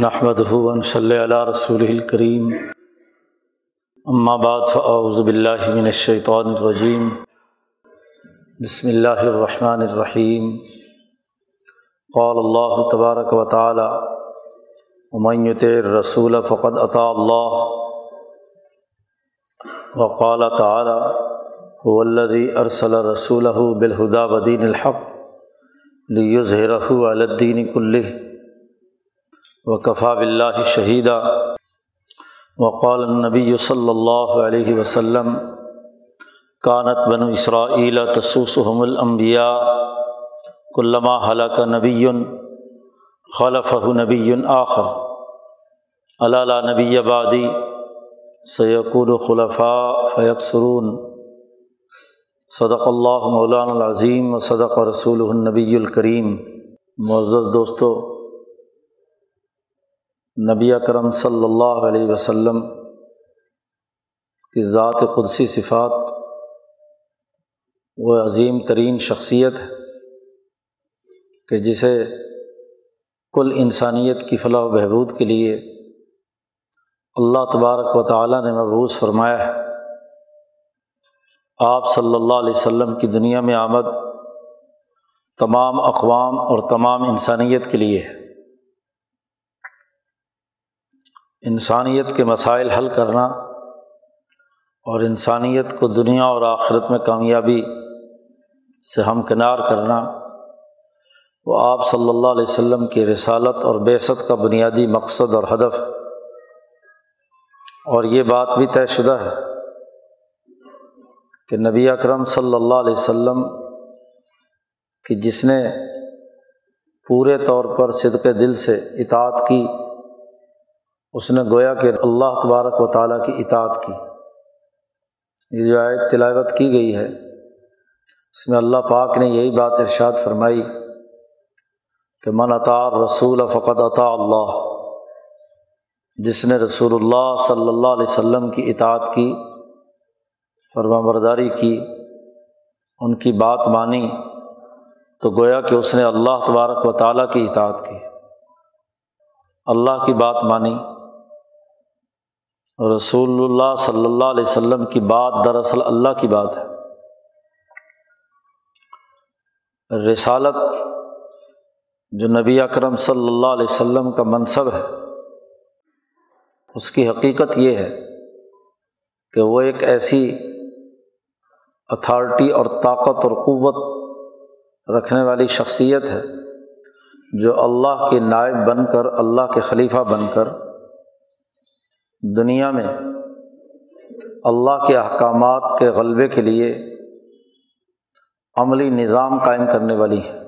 نحمد ہُون صلی اللہ رسول الکریم اما بعد فاعوذ باللہ من الشیطان الرجیم بسم اللہ الرحمن الرحیم قال اللہ تبارک و تعالی ومن يطع الرسول فقد اطاع اللہ وقال تعالی هو الذي ارسل رسوله بالهدى ودين الحق ليظهره على الدين كله. وقفا بلّہ شہیدہ وقال النبی صلی اللہ علیہ وسلم کانت بن اسرائیل تسوسحم الانبیاء کلما حلق نبی خلف نبی آخر علّہ نبی آبادی سیقول خلفاء فیق سرون صدق اللہ مولان العظیم و صدق رسول النبی الکریم معزز دوستو نبی اکرم صلی اللہ علیہ وسلم کی ذات قدسی صفات، وہ عظیم ترین شخصیت ہے کہ جسے کل انسانیت کی فلاح و بہبود کے لیے اللہ تبارک و تعالیٰ نے مبوس فرمایا ہے۔ آپ صلی اللہ علیہ وسلم کی دنیا میں آمد تمام اقوام اور تمام انسانیت کے لیے ہے۔ انسانیت کے مسائل حل کرنا اور انسانیت کو دنیا اور آخرت میں کامیابی سے ہمکنار کرنا، وہ آپ صلی اللہ علیہ وسلم کی رسالت اور بیست کا بنیادی مقصد اور ہدف۔ اور یہ بات بھی طے شدہ ہے کہ نبی اکرم صلی اللہ علیہ وسلم کی جس نے پورے طور پر صدق دل سے اطاعت کی اس نے گویا کہ اللہ تبارک و تعالیٰ کی اطاعت کی۔ یہ جو آئے تلاوت کی گئی ہے، اس میں اللہ پاک نے یہی بات ارشاد فرمائی کہ من اطار رسول فقط عطا اللہ۔ جس نے رسول اللہ صلی اللہ علیہ وسلم کی اطاعت کی فرما برداری کی، ان کی بات مانی، تو گویا کہ اس نے اللہ تبارک و تعالیٰ کی اطاعت کی۔ اللہ کی بات مانی۔ رسول اللہ صلی اللہ علیہ وسلم کی بات دراصل اللہ کی بات ہے۔ رسالت جو نبی اکرم صلی اللہ علیہ وسلم کا منصب ہے، اس کی حقیقت یہ ہے کہ وہ ایک ایسی اتھارٹی اور طاقت اور قوت رکھنے والی شخصیت ہے جو اللہ کے نائب بن کر، اللہ کے خلیفہ بن کر دنیا میں اللہ کے احکامات کے غلبے کے لیے عملی نظام قائم کرنے والی ہے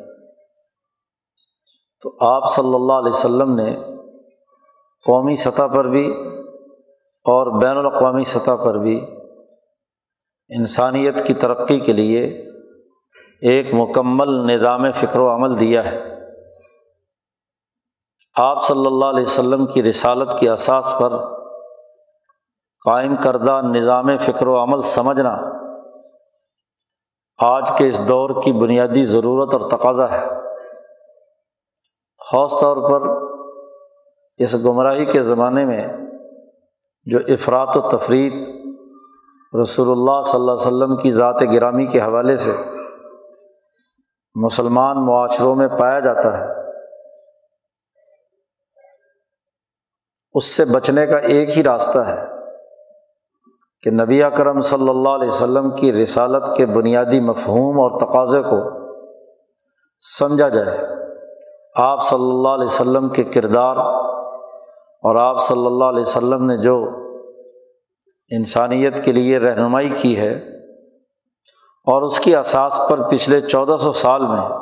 تو آپ صلی اللہ علیہ وسلم نے قومی سطح پر بھی اور بین الاقوامی سطح پر بھی انسانیت کی ترقی کے لیے ایک مکمل نظام فکر و عمل دیا ہے۔ آپ صلی اللہ علیہ وسلم کی رسالت کی اساس پر قائم کردہ نظام فکر و عمل سمجھنا آج کے اس دور کی بنیادی ضرورت اور تقاضا ہے۔ خاص طور پر اس گمراہی کے زمانے میں جو افراد و تفریح رسول اللہ صلی اللہ علیہ وسلم کی ذات گرامی کے حوالے سے مسلمان معاشروں میں پایا جاتا ہے، اس سے بچنے کا ایک ہی راستہ ہے۔ کہ نبی اکرم صلی اللہ علیہ وسلم کی رسالت کے بنیادی مفہوم اور تقاضے کو سمجھا جائے۔ آپ صلی اللہ علیہ وسلم کے کردار اور آپ صلی اللہ علیہ وسلم نے جو انسانیت کے لیے رہنمائی کی ہے اور اس کی اساس پر پچھلے چودہ سو سال میں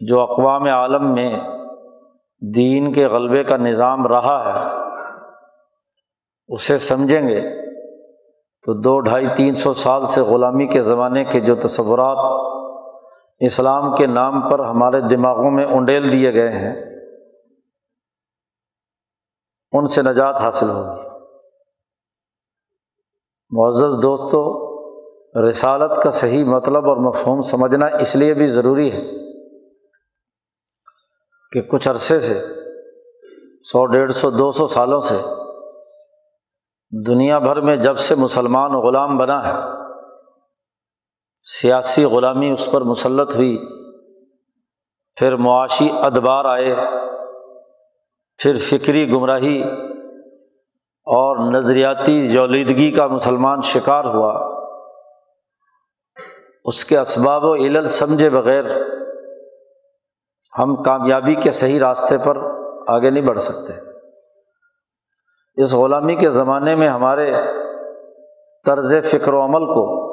جو اقوام عالم میں دین کے غلبے کا نظام رہا ہے اسے سمجھیں گے۔ تو دو ڈھائی تین سو سال سے غلامی کے زمانے کے جو تصورات اسلام کے نام پر ہمارے دماغوں میں انڈیل دیے گئے ہیں، ان سے نجات حاصل ہوگی۔ معزز دوستوں رسالت کا صحیح مطلب اور مفہوم سمجھنا اس لیے بھی ضروری ہے کہ کچھ عرصے سے، سو ڈیڑھ سو، دو سو سالوں سے دنیا بھر میں جب سے مسلمان غلام بنا ہے، سیاسی غلامی اس پر مسلط ہوئی، پھر معاشی ادبار آئے، پھر فکری گمراہی اور نظریاتی جولیدگی کا مسلمان شکار ہوا۔ اس کے اسباب و علل سمجھے بغیر ہم کامیابی کے صحیح راستے پر آگے نہیں بڑھ سکتے۔ اس غلامی کے زمانے میں ہمارے طرز فکر و عمل کو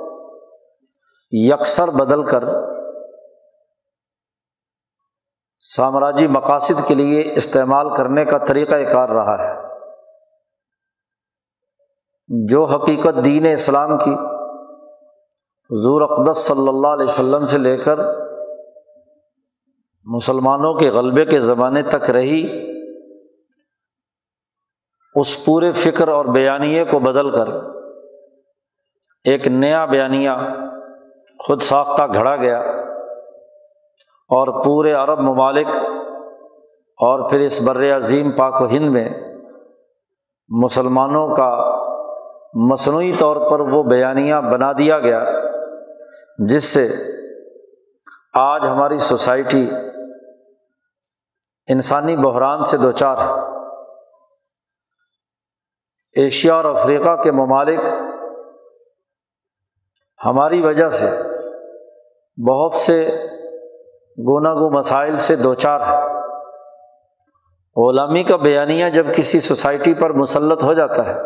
یکسر بدل کر سامراجی مقاصد کے لیے استعمال کرنے کا طریقۂ کار رہا ہے۔ جو حقیقت دین اسلام کی حضور اقدس صلی اللہ علیہ وسلم سے لے کر مسلمانوں کے غلبے کے زمانے تک رہی اس پورے فکر اور بیانیے کو بدل کر ایک نیا بیانیہ خود ساختہ گھڑا گیا اور پورے عرب ممالک اور پھر اس بر عظیم پاک و ہند میں مسلمانوں کا مصنوعی طور پر وہ بیانیہ بنا دیا گیا جس سے آج ہماری سوسائٹی انسانی بحران سے دو چار ہے۔ ایشیا اور افریقہ کے ممالک ہماری وجہ سے بہت سے گونا گو مسائل سے دو چار ہے غلامی کا بیانیہ جب کسی سوسائٹی پر مسلط ہو جاتا ہے،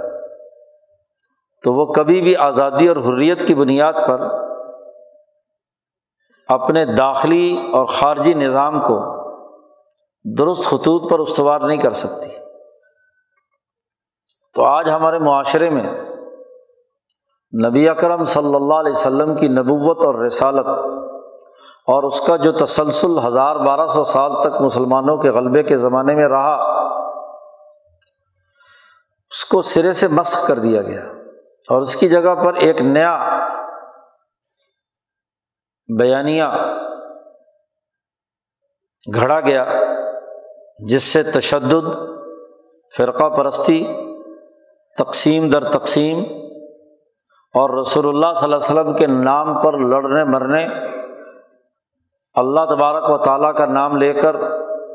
تو وہ کبھی بھی آزادی اور حریت کی بنیاد پر اپنے داخلی اور خارجی نظام کو درست خطوط پر استوار نہیں کر سکتی۔ تو آج ہمارے معاشرے میں نبی اکرم صلی اللہ علیہ وسلم کی نبوت اور رسالت اور اس کا جو تسلسل ہزار بارہ سو سال تک مسلمانوں کے غلبے کے زمانے میں رہا، اس کو سرے سے مسق کر دیا گیا اور اس کی جگہ پر ایک نیا بیانیہ گھڑا گیا، جس سے تشدد، فرقہ پرستی تقسیم در تقسیم اور رسول اللہ صلی اللہ علیہ وسلم کے نام پر لڑنے مرنے اللہ تبارک و تعالیٰ کا نام لے کر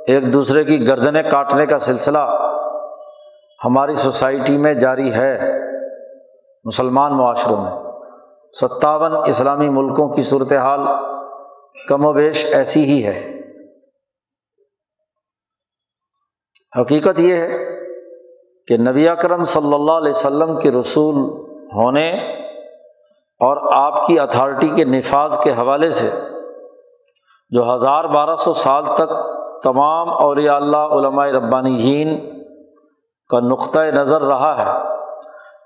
ایک دوسرے کی گردنیں کاٹنے کا سلسلہ ہماری سوسائٹی میں جاری ہے مسلمان معاشروں میں۔ ستاون اسلامی ملکوں کی صورت حال کم و بیش ایسی ہی ہے۔ حقیقت یہ ہے کہ نبی اکرم صلی اللہ علیہ وسلم کے رسول ہونے اور آپ کی اتھارٹی کے نفاذ کے حوالے سے جو ہزار بارہ سو سال تک تمام اولیاء اللہ، علماء ربانی کا نقطۂ نظر رہا ہے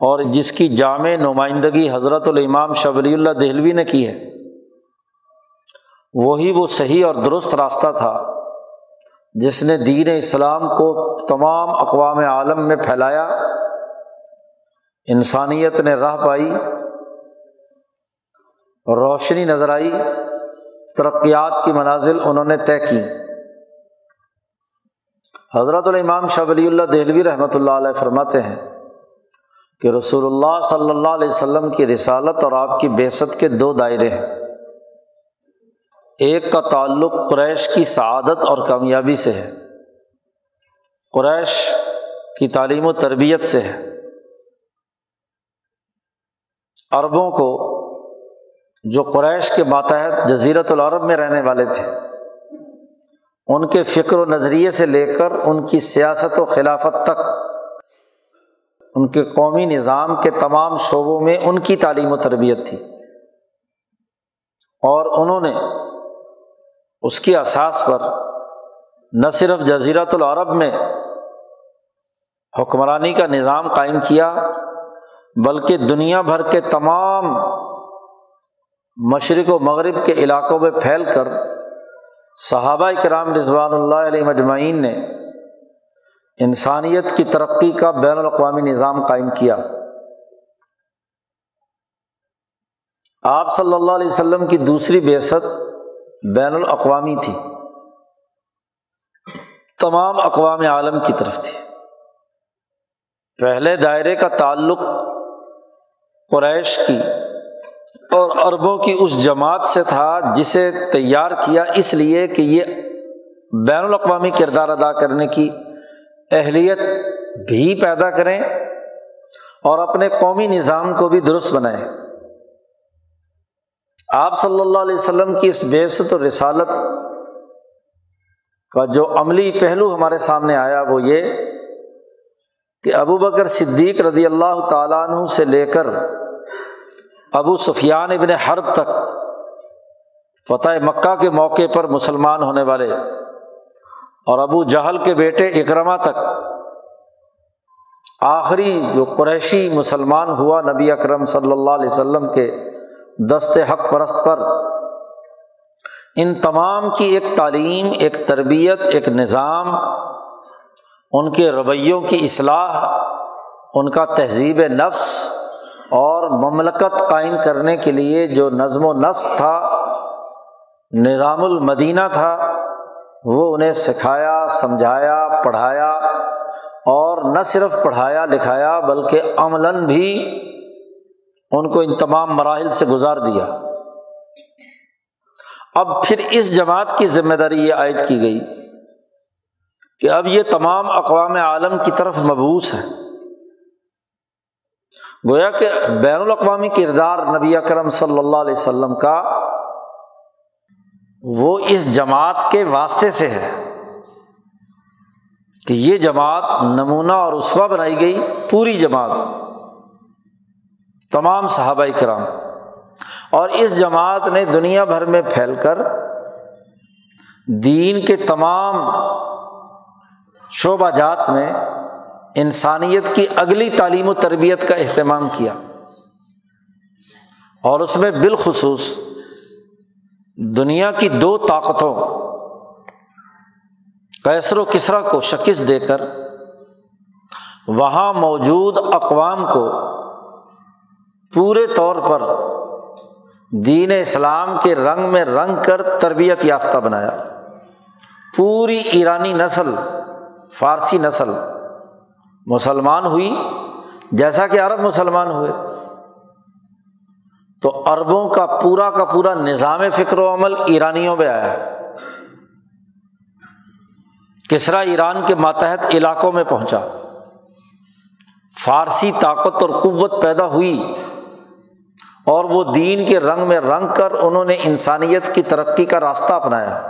اور جس کی جامع نمائندگی حضرت الامام شبلی اللہ دہلوی نے کی ہے، وہی وہ صحیح اور درست راستہ تھا۔ جس نے دین اسلام کو تمام اقوام عالم میں پھیلایا، انسانیت نے راہ پائی، روشنی نظر آئی، ترقیات کی منازل انہوں نے طے کی۔ حضرت الامام شاہ ولی اللہ دہلوی رحمۃ اللہ علیہ فرماتے ہیں کہ رسول اللہ صلی اللہ علیہ وسلم کی رسالت اور آپ کی بیست کے دو دائرے ہیں۔ ایک کا تعلق قریش کی سعادت اور کامیابی سے ہے۔ قریش کی تعلیم و تربیت سے ہے۔ عربوں کو جو قریش کے ماتحت جزیرت العرب میں رہنے والے تھے، ان کے فکر و نظریے سے لے کر ان کی سیاست و خلافت تک، ان کے قومی نظام کے تمام شعبوں میں ان کی تعلیم و تربیت تھی۔ اور انہوں نے اس کی اساس پر نہ صرف جزیرت العرب میں حکمرانی کا نظام قائم کیا، بلکہ دنیا بھر کے تمام مشرق و مغرب کے علاقوں میں پھیل کر صحابہ کرام رضوان اللہ علیہ مجمعین نے انسانیت کی ترقی کا بین الاقوامی نظام قائم کیا۔ آپ صلی اللہ علیہ وسلم کی دوسری بیست بین الاقوامی تھی۔ تمام اقوام عالم کی طرف تھی۔ پہلے دائرے کا تعلق قریش کی اور عربوں کی اس جماعت سے تھا جسے تیار کیا اس لیے کہ یہ بین الاقوامی کردار ادا کرنے کی اہلیت بھی پیدا کریں اور اپنے قومی نظام کو بھی درست بنائیں۔ آپ صلی اللہ علیہ وسلم کی اس بیست و رسالت کا جو عملی پہلو ہمارے سامنے آیا وہ یہ کہ ابو بکر صدیق رضی اللہ تعالیٰ عنہ سے لے کر ابو سفیان ابن حرب تک فتح مکہ کے موقع پر مسلمان ہونے والے اور ابو جہل کے بیٹے اکرما تک آخری جو قریشی مسلمان ہوا نبی اکرم صلی اللہ علیہ وسلم کے دست حق پرست پر۔ ان تمام کی ایک تعلیم، ایک تربیت، ایک نظام، ان کے رویوں کی اصلاح، ان کا تہذیب نفس اور مملکت قائم کرنے کے لیے جو نظم و نسق تھا، نظام المدینہ تھا، وہ انہیں سکھایا، سمجھایا، پڑھایا اور نہ صرف پڑھایا، لکھایا، بلکہ عملاً بھی ان کو ان تمام مراحل سے گزار دیا۔ اب پھر اس جماعت کی ذمہ داری یہ عائد کی گئی کہ اب یہ تمام اقوام عالم کی طرف مبوس ہے گویا کہ بین الاقوامی کردار نبی اکرم صلی اللہ علیہ وسلم کا وہ اس جماعت کے واسطے سے ہے کہ یہ جماعت نمونہ اور اسوا بنائی گئی، پوری جماعت۔ تمام صحابہ کرام اور اس جماعت نے دنیا بھر میں پھیل کر دین کے تمام شعبہ جات میں انسانیت کی اگلی تعلیم و تربیت کا اہتمام کیا۔ اور اس میں بالخصوص دنیا کی دو طاقتوں کیسر و کسرا کو شکست دے کر وہاں موجود اقوام کو پورے طور پر دین اسلام کے رنگ میں رنگ کر تربیت یافتہ بنایا۔ پوری ایرانی نسل، فارسی نسل مسلمان ہوئی، جیسا کہ عرب مسلمان ہوئے۔ تو عربوں کا پورا کا پورا نظام فکر و عمل ایرانیوں میں آیا۔ کسرا ایران کے ماتحت علاقوں میں پہنچا۔ فارسی طاقت اور قوت پیدا ہوئی۔ اور وہ دین کے رنگ میں رنگ کر انہوں نے انسانیت کی ترقی کا راستہ اپنایا۔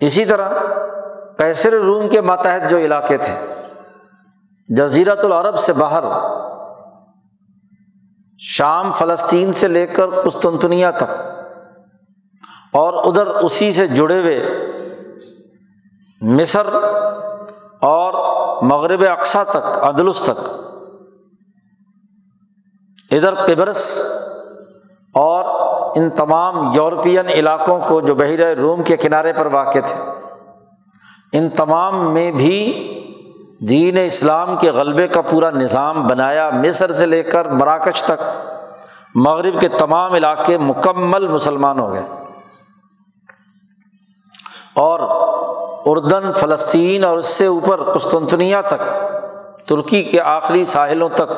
اسی طرح کیسر روم کے ماتحت جو علاقے تھے جزیرت العرب سے باہر، شام فلسطین سے لے کر قسطنطنیہ تک، اور ادھر اسی سے جڑے ہوئے مصر اور مغرب اقسا تک عدلس تک۔ ادھر قبرس اور ان تمام یورپین علاقوں کو جو بحیرہ روم کے کنارے پر واقع تھے، ان تمام میں بھی دین اسلام کے غلبے کا پورا نظام بنایا، مصر سے لے کر مراکش تک، مغرب کے تمام علاقے مکمل مسلمان ہو گئے۔ اور اردن، فلسطین اور اس سے اوپر قسطنطنیہ تک، ترکی کے آخری ساحلوں تک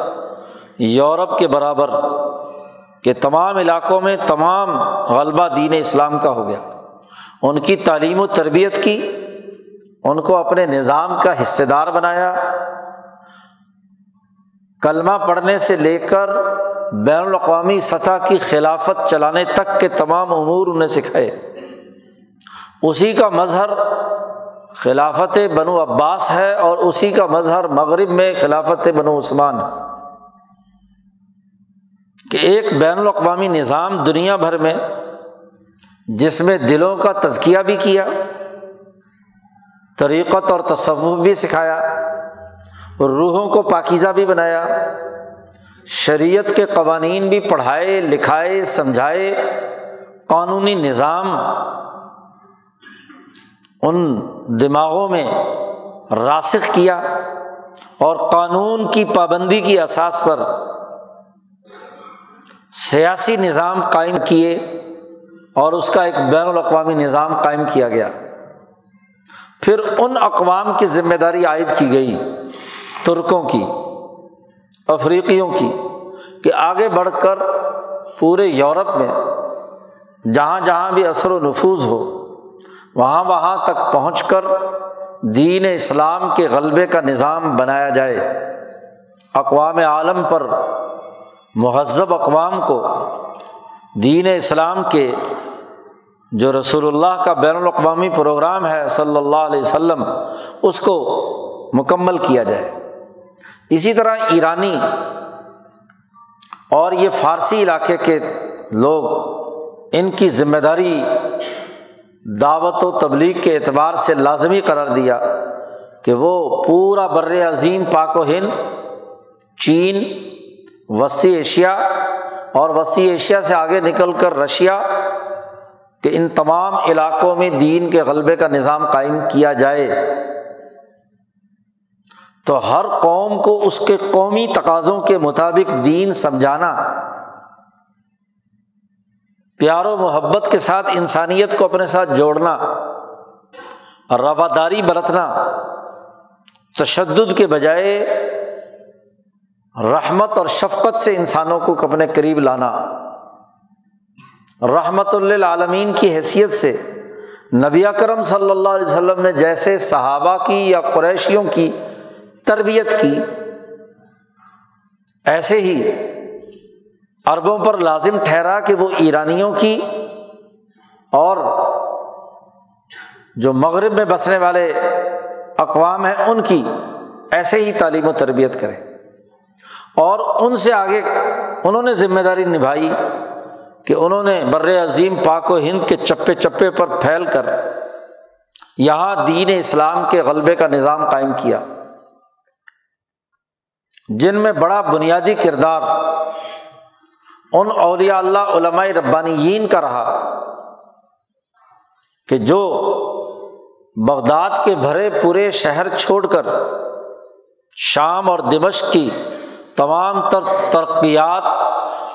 یورپ کے برابر کے تمام علاقوں میں تمام غلبہ دین اسلام کا ہو گیا۔ ان کی تعلیم و تربیت کی، ان کو اپنے نظام کا حصے دار بنایا۔ کلمہ پڑھنے سے لے کر بین الاقوامی سطح کی خلافت چلانے تک کے تمام امور انہیں سکھائے۔ اسی کا مظہر خلافت بنو عباس ہے اور اسی کا مظہر مغرب میں خلافت بنو عثمان۔ کہ ایک بین الاقوامی نظام دنیا بھر میں جس میں دلوں کا تزکیہ بھی کیا، طریقت اور تصوف بھی سکھایا، روحوں کو پاکیزہ بھی بنایا، شریعت کے قوانین بھی پڑھائے، لکھائے، سمجھائے، قانونی نظام ان دماغوں میں راسخ کیا اور قانون کی پابندی کی اساس پر سیاسی نظام قائم کیے اور اس کا ایک بین الاقوامی نظام قائم کیا گیا۔ پھر ان اقوام کی ذمہ داری عائد کی گئی ترکوں کی، افریقیوں کی، کہ آگے بڑھ کر پورے یورپ میں جہاں جہاں بھی اثر و نفوذ ہو، وہاں وہاں تک پہنچ کر دین اسلام کے غلبے کا نظام بنایا جائے۔ اقوام عالم پر مہذب اقوام کو دین اسلام کے جو رسول اللہ کا بین الاقوامی پروگرام ہے صلی اللہ علیہ وسلم، اس کو مکمل کیا جائے۔ اسی طرح ایرانی اور یہ فارسی علاقے کے لوگ ان کی ذمہ داری دعوت و تبلیغ کے اعتبار سے لازمی قرار دیا کہ وہ پورا بر عظیم پاک و ہند، چین وسطی ایشیا اور وسطی ایشیا سے آگے نکل کر رشیا، کہ ان تمام علاقوں میں دین کے غلبے کا نظام قائم کیا جائے۔ تو ہر قوم کو اس کے قومی تقاضوں کے مطابق دین سمجھانا۔ پیار و محبت کے ساتھ انسانیت کو اپنے ساتھ جوڑنا۔ رواداری برتنا۔ تشدد کے بجائے رحمت اور شفقت سے انسانوں کو اپنے قریب لانا۔ رحمت اللہ عالمین کی حیثیت سے نبی کرم صلی اللہ علیہ وسلم نے جیسے صحابہ کی یا قریشیوں کی تربیت کی، ایسے ہی عربوں پر لازم ٹھہرا کہ وہ ایرانیوں کی اور جو مغرب میں بسنے والے اقوام ہیں، ان کی ایسے ہی تعلیم و تربیت کرے اور ان سے آگے انہوں نے ذمہ داری نبھائی کہ انہوں نے بر عظیم پاک و ہند کے چپے چپے پر پھیل کر یہاں دین اسلام کے غلبے کا نظام قائم کیا۔ جن میں بڑا بنیادی کردار ان اولیاء اللہ علماء ربانیین کا رہا کہ جو بغداد کے بھرے پورے شہر چھوڑ کر شام اور دمشق کی تمام تر ترقیات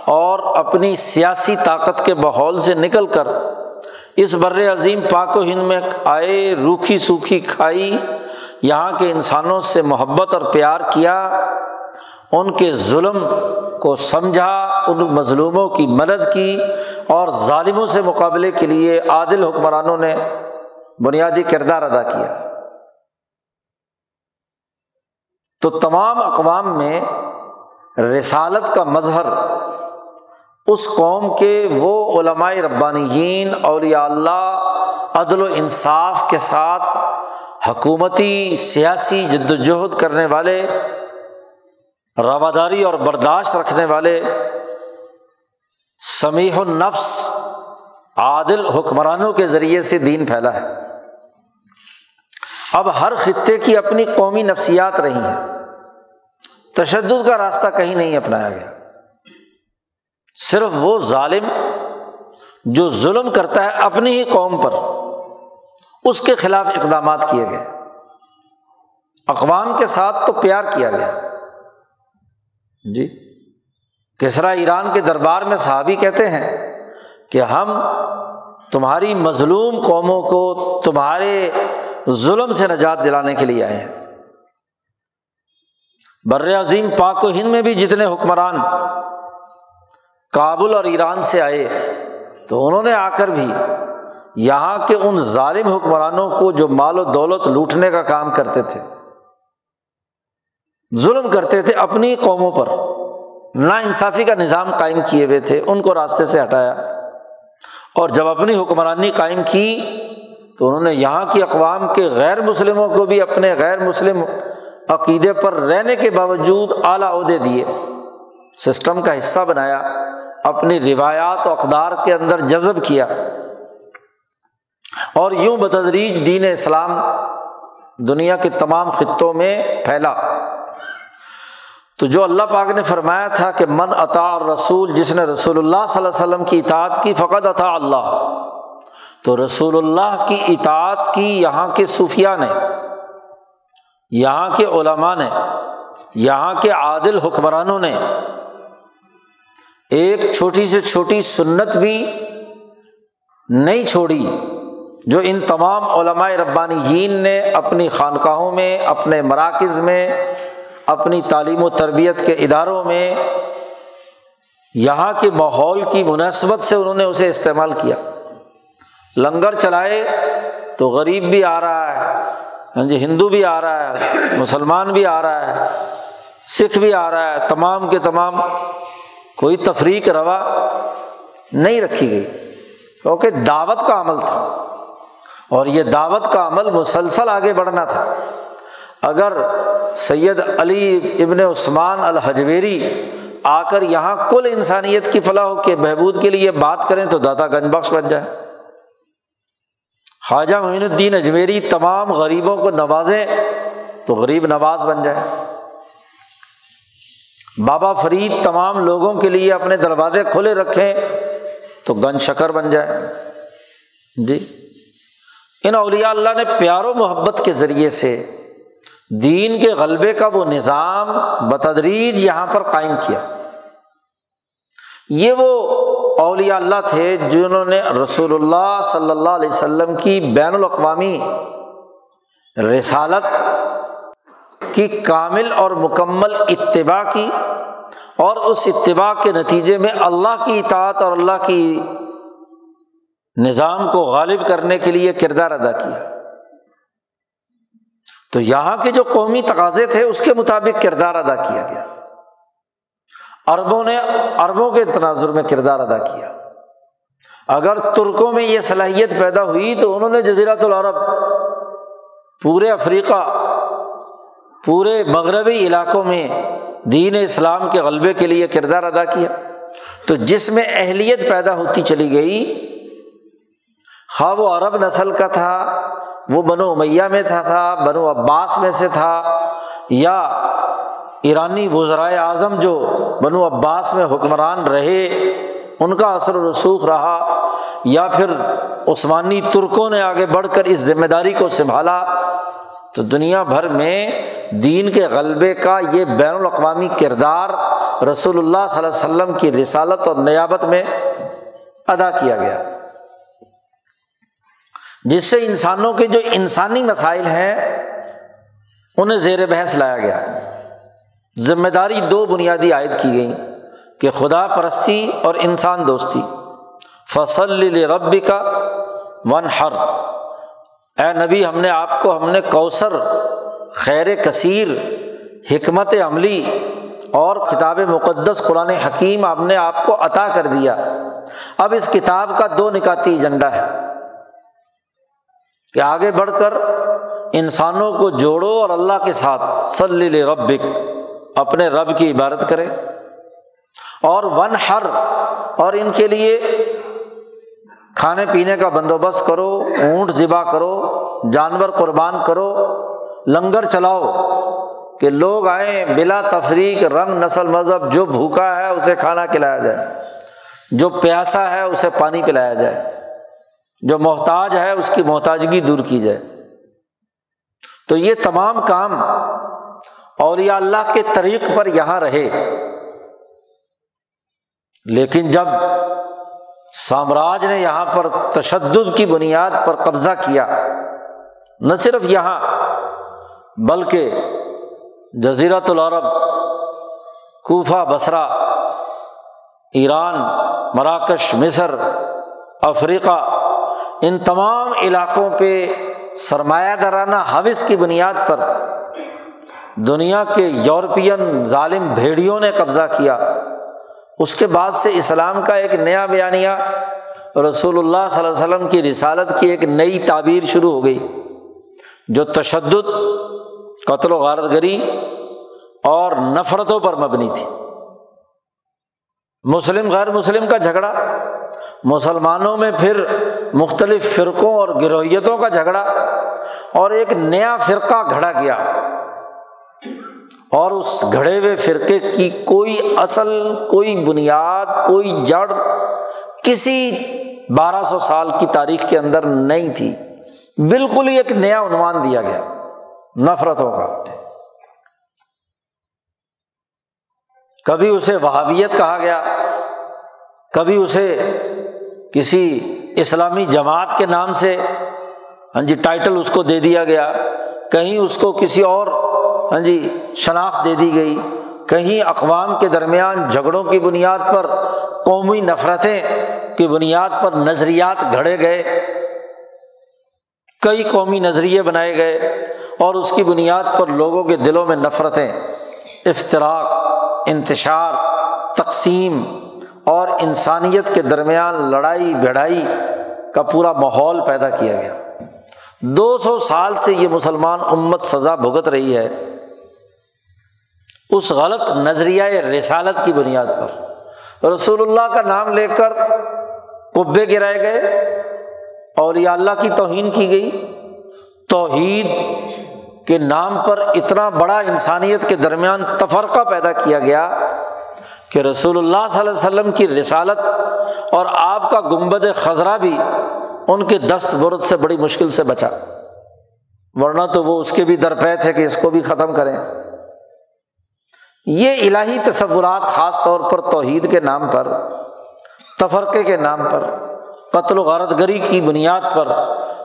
اور اپنی سیاسی طاقت کے ماحول سے نکل کر اس بر عظیم پاک و ہند میں آئے روکھی سوکھی کھائی، یہاں کے انسانوں سے محبت اور پیار کیا، ان کے ظلم کو سمجھا، ان مظلوموں کی مدد کی اور ظالموں سے مقابلے کے لیے عادل حکمرانوں نے بنیادی کردار ادا کیا۔ تو تمام اقوام میں رسالت کا مظہر، اس قوم کے وہ علماء ربانیین، اولیاء اللہ، عدل و انصاف کے ساتھ حکومتی، سیاسی جد وجہد کرنے والے، رواداری اور برداشت رکھنے والے، سمیح النفس، عادل حکمرانوں کے ذریعے سے دین پھیلا ہے۔ اب ہر خطے کی اپنی قومی نفسیات رہی ہیں۔ تشدد کا راستہ کہیں نہیں اپنایا گیا۔ صرف وہ ظالم جو ظلم کرتا ہے اپنی ہی قوم پر، اس کے خلاف اقدامات کیے گئے۔ اقوام کے ساتھ تو پیار کیا گیا۔ جی کسرا ایران کے دربار میں صحابی کہتے ہیں کہ ہم تمہاری مظلوم قوموں کو تمہارے ظلم سے نجات دلانے کے لیے آئے ہیں۔ بر عظیم پاک و ہند میں بھی جتنے حکمران کابل اور ایران سے آئے، تو انہوں نے آ کر بھی یہاں کے ان ظالم حکمرانوں کو جو مال و دولت لوٹنے کا کام کرتے تھے، ظلم کرتے تھے اپنی قوموں پر نا انصافی کا نظام قائم کیے ہوئے تھے، ان کو راستے سے ہٹایا۔ اور جب اپنی حکمرانی قائم کی، تو انہوں نے یہاں کی اقوام کے غیر مسلموں کو بھی اپنے غیر مسلم عقیدے پر رہنے کے باوجود اعلیٰ عہدے دیے۔ سسٹم کا حصہ بنایا، اپنی روایات و اقدار کے اندر جذب کیا۔ اور یوں بتدریج دین اسلام دنیا کے تمام خطوں میں پھیلا۔ تو جو اللہ پاک نے فرمایا تھا کہ من عطا اور رسول جس نے رسول اللہ صلی اللہ علیہ وسلم کی اطاعت کی فقط عطا اللہ۔ تو رسول اللہ کی اطاعت کی یہاں کے صوفیہ نے یہاں کے علماء نے، یہاں کے عادل حکمرانوں نے ایک چھوٹی سے چھوٹی سنت بھی نہیں چھوڑی جو ان تمام علماء ربانی نے اپنی خانقاہوں میں، اپنے مراکز میں، اپنی تعلیم و تربیت کے اداروں میں یہاں کے ماحول کی مناسبت سے انہوں نے اسے استعمال کیا۔ لنگر چلائے تو غریب بھی آ رہا ہے۔ ہاں جی ہندو بھی آ رہا ہے، مسلمان بھی آ رہا ہے، سکھ بھی آ رہا ہے، تمام کے تمام کوئی تفریق روا نہیں رکھی گئی۔ کیونکہ دعوت کا عمل تھا۔ اور یہ دعوت کا عمل مسلسل آگے بڑھنا تھا۔ اگر سید علی ابن عثمان الحجویری آ کر یہاں کل انسانیت کی فلاح کے بہبود کے لیے بات کریں تو داتا گنج بخش بن جائے۔ خواجہ معین الدین اجمیری تمام غریبوں کو نوازیں تو غریب نواز بن جائے۔ بابا فرید تمام لوگوں کے لیے اپنے دروازے کھلے رکھیں تو گن شکر بن جائے۔ جی۔ ان اولیاء اللہ نے پیار و محبت کے ذریعے سے دین کے غلبے کا وہ نظام بتدریج یہاں پر قائم کیا۔ یہ وہ اولیاء اللہ تھے جنہوں نے رسول اللہ صلی اللہ علیہ وسلم کی بین الاقوامی رسالت کی کامل اور مکمل اتباع کی اور اس اتباع کے نتیجے میں اللہ کی اطاعت اور اللہ کی نظام کو غالب کرنے کے لیے کردار ادا کیا۔ تو یہاں کے جو قومی تقاضے تھے اس کے مطابق کردار ادا کیا گیا۔ اربوں نے اربوں کے تناظر میں کردار ادا کیا۔ اگر ترکوں میں یہ صلاحیت پیدا ہوئی تو انہوں نے جزیرت العرب پورے افریقہ، پورے مغربی علاقوں میں دین اسلام کے غلبے کے لیے کردار ادا کیا۔ تو جس میں اہلیت پیدا ہوتی چلی گئی، خواہ وہ عرب نسل کا تھا، وہ بنو میاں میں تھا تھا، بنو عباس میں سے تھا، یا ایرانی وزرائے اعظم جو بنو عباس میں حکمران رہے، ان کا اثر و رسوخ رہا، یا پھر عثمانی ترکوں نے آگے بڑھ کر اس ذمہ داری کو سنبھالا، تو دنیا بھر میں دین کے غلبے کا یہ بین الاقوامی کردار رسول اللہ صلی اللہ علیہ وسلم کی رسالت اور نیابت میں ادا کیا گیا۔ جس سے انسانوں کے جو انسانی مسائل ہیں، انہیں زیر بحث لایا گیا۔ ذمہ داری دو بنیادی عائد کی گئی، کہ خدا پرستی اور انسان دوستی۔ فصل ربی کا ون ہر اے نبی، ہم نے آپ کو، ہم نے کوثر، خیر کثیر، حکمت عملی اور کتاب مقدس، قرآن حکیم، ہم نے آپ کو عطا کر دیا۔ اب اس کتاب کا دو نکاتی ایجنڈا ہے۔ کہ آگے بڑھ کر انسانوں کو جوڑو اور اللہ کے ساتھ سلی ربک اپنے رب کی عبادت کرے اور ون ہر اور ان کے لیے کھانے پینے کا بندوبست کرو، اونٹ ذبح کرو، جانور قربان کرو، لنگر چلاؤ کہ لوگ آئیں بلا تفریق، رنگ، نسل، مذہب، جو بھوکا ہے اسے کھانا کھلایا جائے، جو پیاسا ہے اسے پانی پلایا جائے، جو محتاج ہے اس کی محتاجگی دور کی جائے۔ تو یہ تمام کام اور اللہ کے طریق پر یہاں رہے۔ لیکن جب سامراج نے یہاں پر تشدد کی بنیاد پر قبضہ کیا، نہ صرف یہاں، بلکہ جزیرت العرب، کوفہ بسرا ایران، مراکش، مصر، افریقہ، ان تمام علاقوں پہ سرمایہ دارانہ حوث کی بنیاد پر دنیا کے یورپین ظالم بھیڑیوں نے قبضہ کیا۔ اس کے بعد سے اسلام کا ایک نیا بیانیہ رسول اللہ صلی اللہ علیہ وسلم کی رسالت کی ایک نئی تعبیر شروع ہو گئی، جو تشدد، قتل و غارت گری اور نفرتوں پر مبنی تھی۔ مسلم، غیر مسلم کا جھگڑا، مسلمانوں میں پھر مختلف فرقوں اور گروہیتوں کا جھگڑا اور ایک نیا فرقہ گھڑا گیا۔ اور اس گھڑے ہوئے فرقے کی کوئی اصل، کوئی بنیاد، کوئی جڑ کسی بارہ سو سال کی تاریخ کے اندر نہیں تھی۔ بالکل ہی ایک نیا عنوان دیا گیا، نفرتوں کا۔ کبھی اسے وہابیت کہا گیا، کبھی اسے کسی اسلامی جماعت کے نام سے ہاں جی ٹائٹل اس کو دے دیا گیا، کہیں اس کو کسی اور ہاں جی شناخت دے دی گئی۔ کہیں اقوام کے درمیان جھگڑوں کی بنیاد پر قومی نفرتیں کی بنیاد پر نظریات گھڑے گئے۔ کئی قومی نظریے بنائے گئے اور اس کی بنیاد پر لوگوں کے دلوں میں نفرتیں افطراک انتشار، تقسیم اور انسانیت کے درمیان لڑائی، بھڑائی کا پورا ماحول پیدا کیا گیا۔ دو سو سال سے یہ مسلمان امت سزا بھگت رہی ہے۔ اس غلط نظریہ رسالت کی بنیاد پر۔ رسول اللہ کا نام لے کر قبے گرائے گئے، اور یہ اللہ کی توہین کی گئی۔ توحید کے نام پر اتنا بڑا انسانیت کے درمیان تفرقہ پیدا کیا گیا کہ رسول اللہ صلی اللہ علیہ وسلم کی رسالت اور آپ کا گنبد خزرہ بھی ان کے دست برد سے بڑی مشکل سے بچا۔ ورنہ تو وہ اس کے بھی درپے تھے کہ اس کو بھی ختم کریں۔ یہ الہی تصورات خاص طور پر توحید کے نام پر، تفرقے کے نام پر، قتل و غارت گری کی بنیاد پر،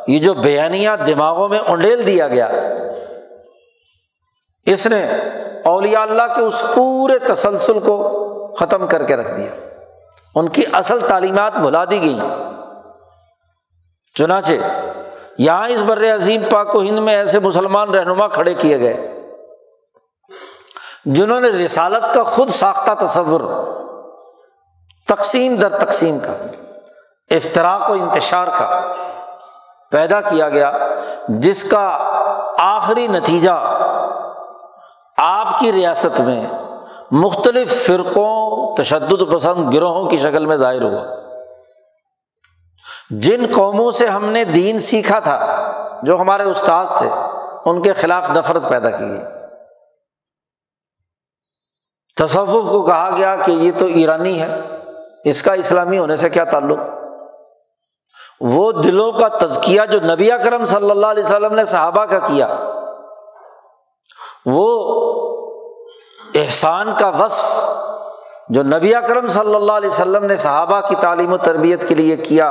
یہ جو بیانیاں دماغوں میں انڈیل دیا گیا۔ اس نے اولیاء اللہ کے اس پورے تسلسل کو ختم کر کے رکھ دیا۔ ان کی اصل تعلیمات بھلا دی گئی چنانچہ یہاں اس بر عظیم پاک و ہند میں ایسے مسلمان رہنما کھڑے کیے گئے۔ جنہوں نے رسالت کا خود ساختہ تصور، تقسیم در تقسیم کا افطراک و انتشار کا پیدا کیا گیا، جس کا آخری نتیجہ آپ کی ریاست میں مختلف فرقوں، تشدد پسند گروہوں کی شکل میں ظاہر ہوا۔ جن قوموں سے ہم نے دین سیکھا تھا، جو ہمارے استاد تھے، ان کے خلاف نفرت پیدا کی گئی۔ تصوف کو کہا گیا کہ یہ تو ایرانی ہے، اس کا اسلامی ہونے سے کیا تعلق؟ وہ دلوں کا تزکیہ جو نبی کرم صلی اللہ علیہ وسلم نے صحابہ کا کیا، وہ احسان کا وصف جو نبی اکرم صلی اللہ علیہ وسلم نے صحابہ کی تعلیم و تربیت کے لیے کیا،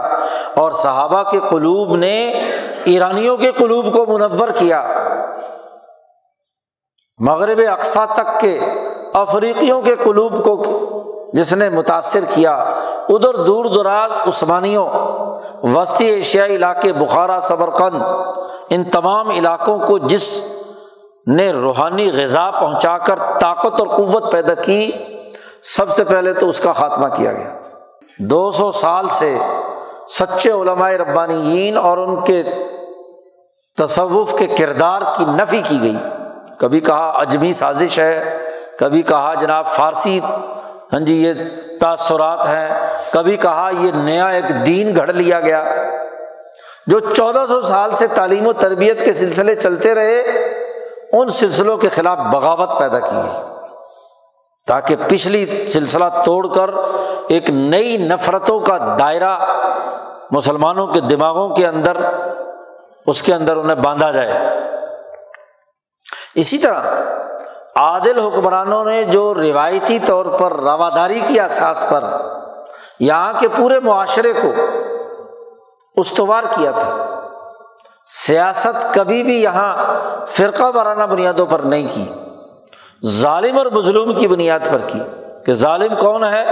اور صحابہ کے قلوب نے ایرانیوں کے قلوب کو منور کیا۔ مغرب اقسا تک کے افریقیوں کے قلوب کو جس نے متاثر کیا، ادھر دور دراز عثمانیوں، وسطی ایشیائی علاقے بخارا صبرقند ان تمام علاقوں کو جس نے روحانی غذا پہنچا کر طاقت اور قوت پیدا کی، سب سے پہلے تو اس کا خاتمہ کیا گیا۔ دو سو سال سے سچے علماء ربانیین اور ان کے تصوف کے کردار کی نفی کی گئی۔ کبھی کہا اجمی سازش ہے کبھی کہا جناب فارسی ہاں جی یہ تاثرات ہیں۔ کبھی کہا یہ نیا ایک دین گھڑ لیا گیا، جو چودہ سو سال سے تعلیم و تربیت کے سلسلے چلتے رہے، ان سلسلوں کے خلاف بغاوت پیدا کی۔ تاکہ پچھلی سلسلہ توڑ کر ایک نئی نفرتوں کا دائرہ مسلمانوں کے دماغوں کے اندر، اس کے اندر انہیں باندھا جائے۔ اسی طرح عادل حکمرانوں نے جو روایتی طور پر رواداری کی احساس پر یہاں کے پورے معاشرے کو استوار کیا تھا، سیاست کبھی بھی یہاں فرقہ وارانہ بنیادوں پر نہیں کی، ظالم اور مظلوم کی بنیاد پر کی کہ ظالم کون ہے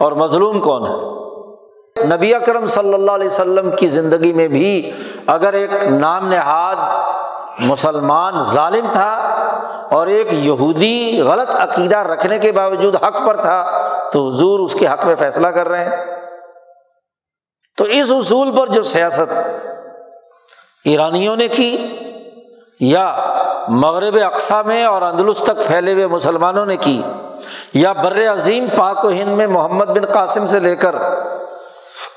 اور مظلوم کون ہے۔ نبی اکرم صلی اللہ علیہ وسلم کی زندگی میں بھی اگر ایک نام نہاد مسلمان ظالم تھا اور ایک یہودی غلط عقیدہ رکھنے کے باوجود حق پر تھا، تو حضور اس کے حق میں فیصلہ کر رہے ہیں۔ تو اس اصول پر جو سیاست ایرانیوں نے کی یا مغرب اقسا میں اور اندلس تک پھیلے ہوئے مسلمانوں نے کی یا بر عظیم پاک و ہند میں محمد بن قاسم سے لے کر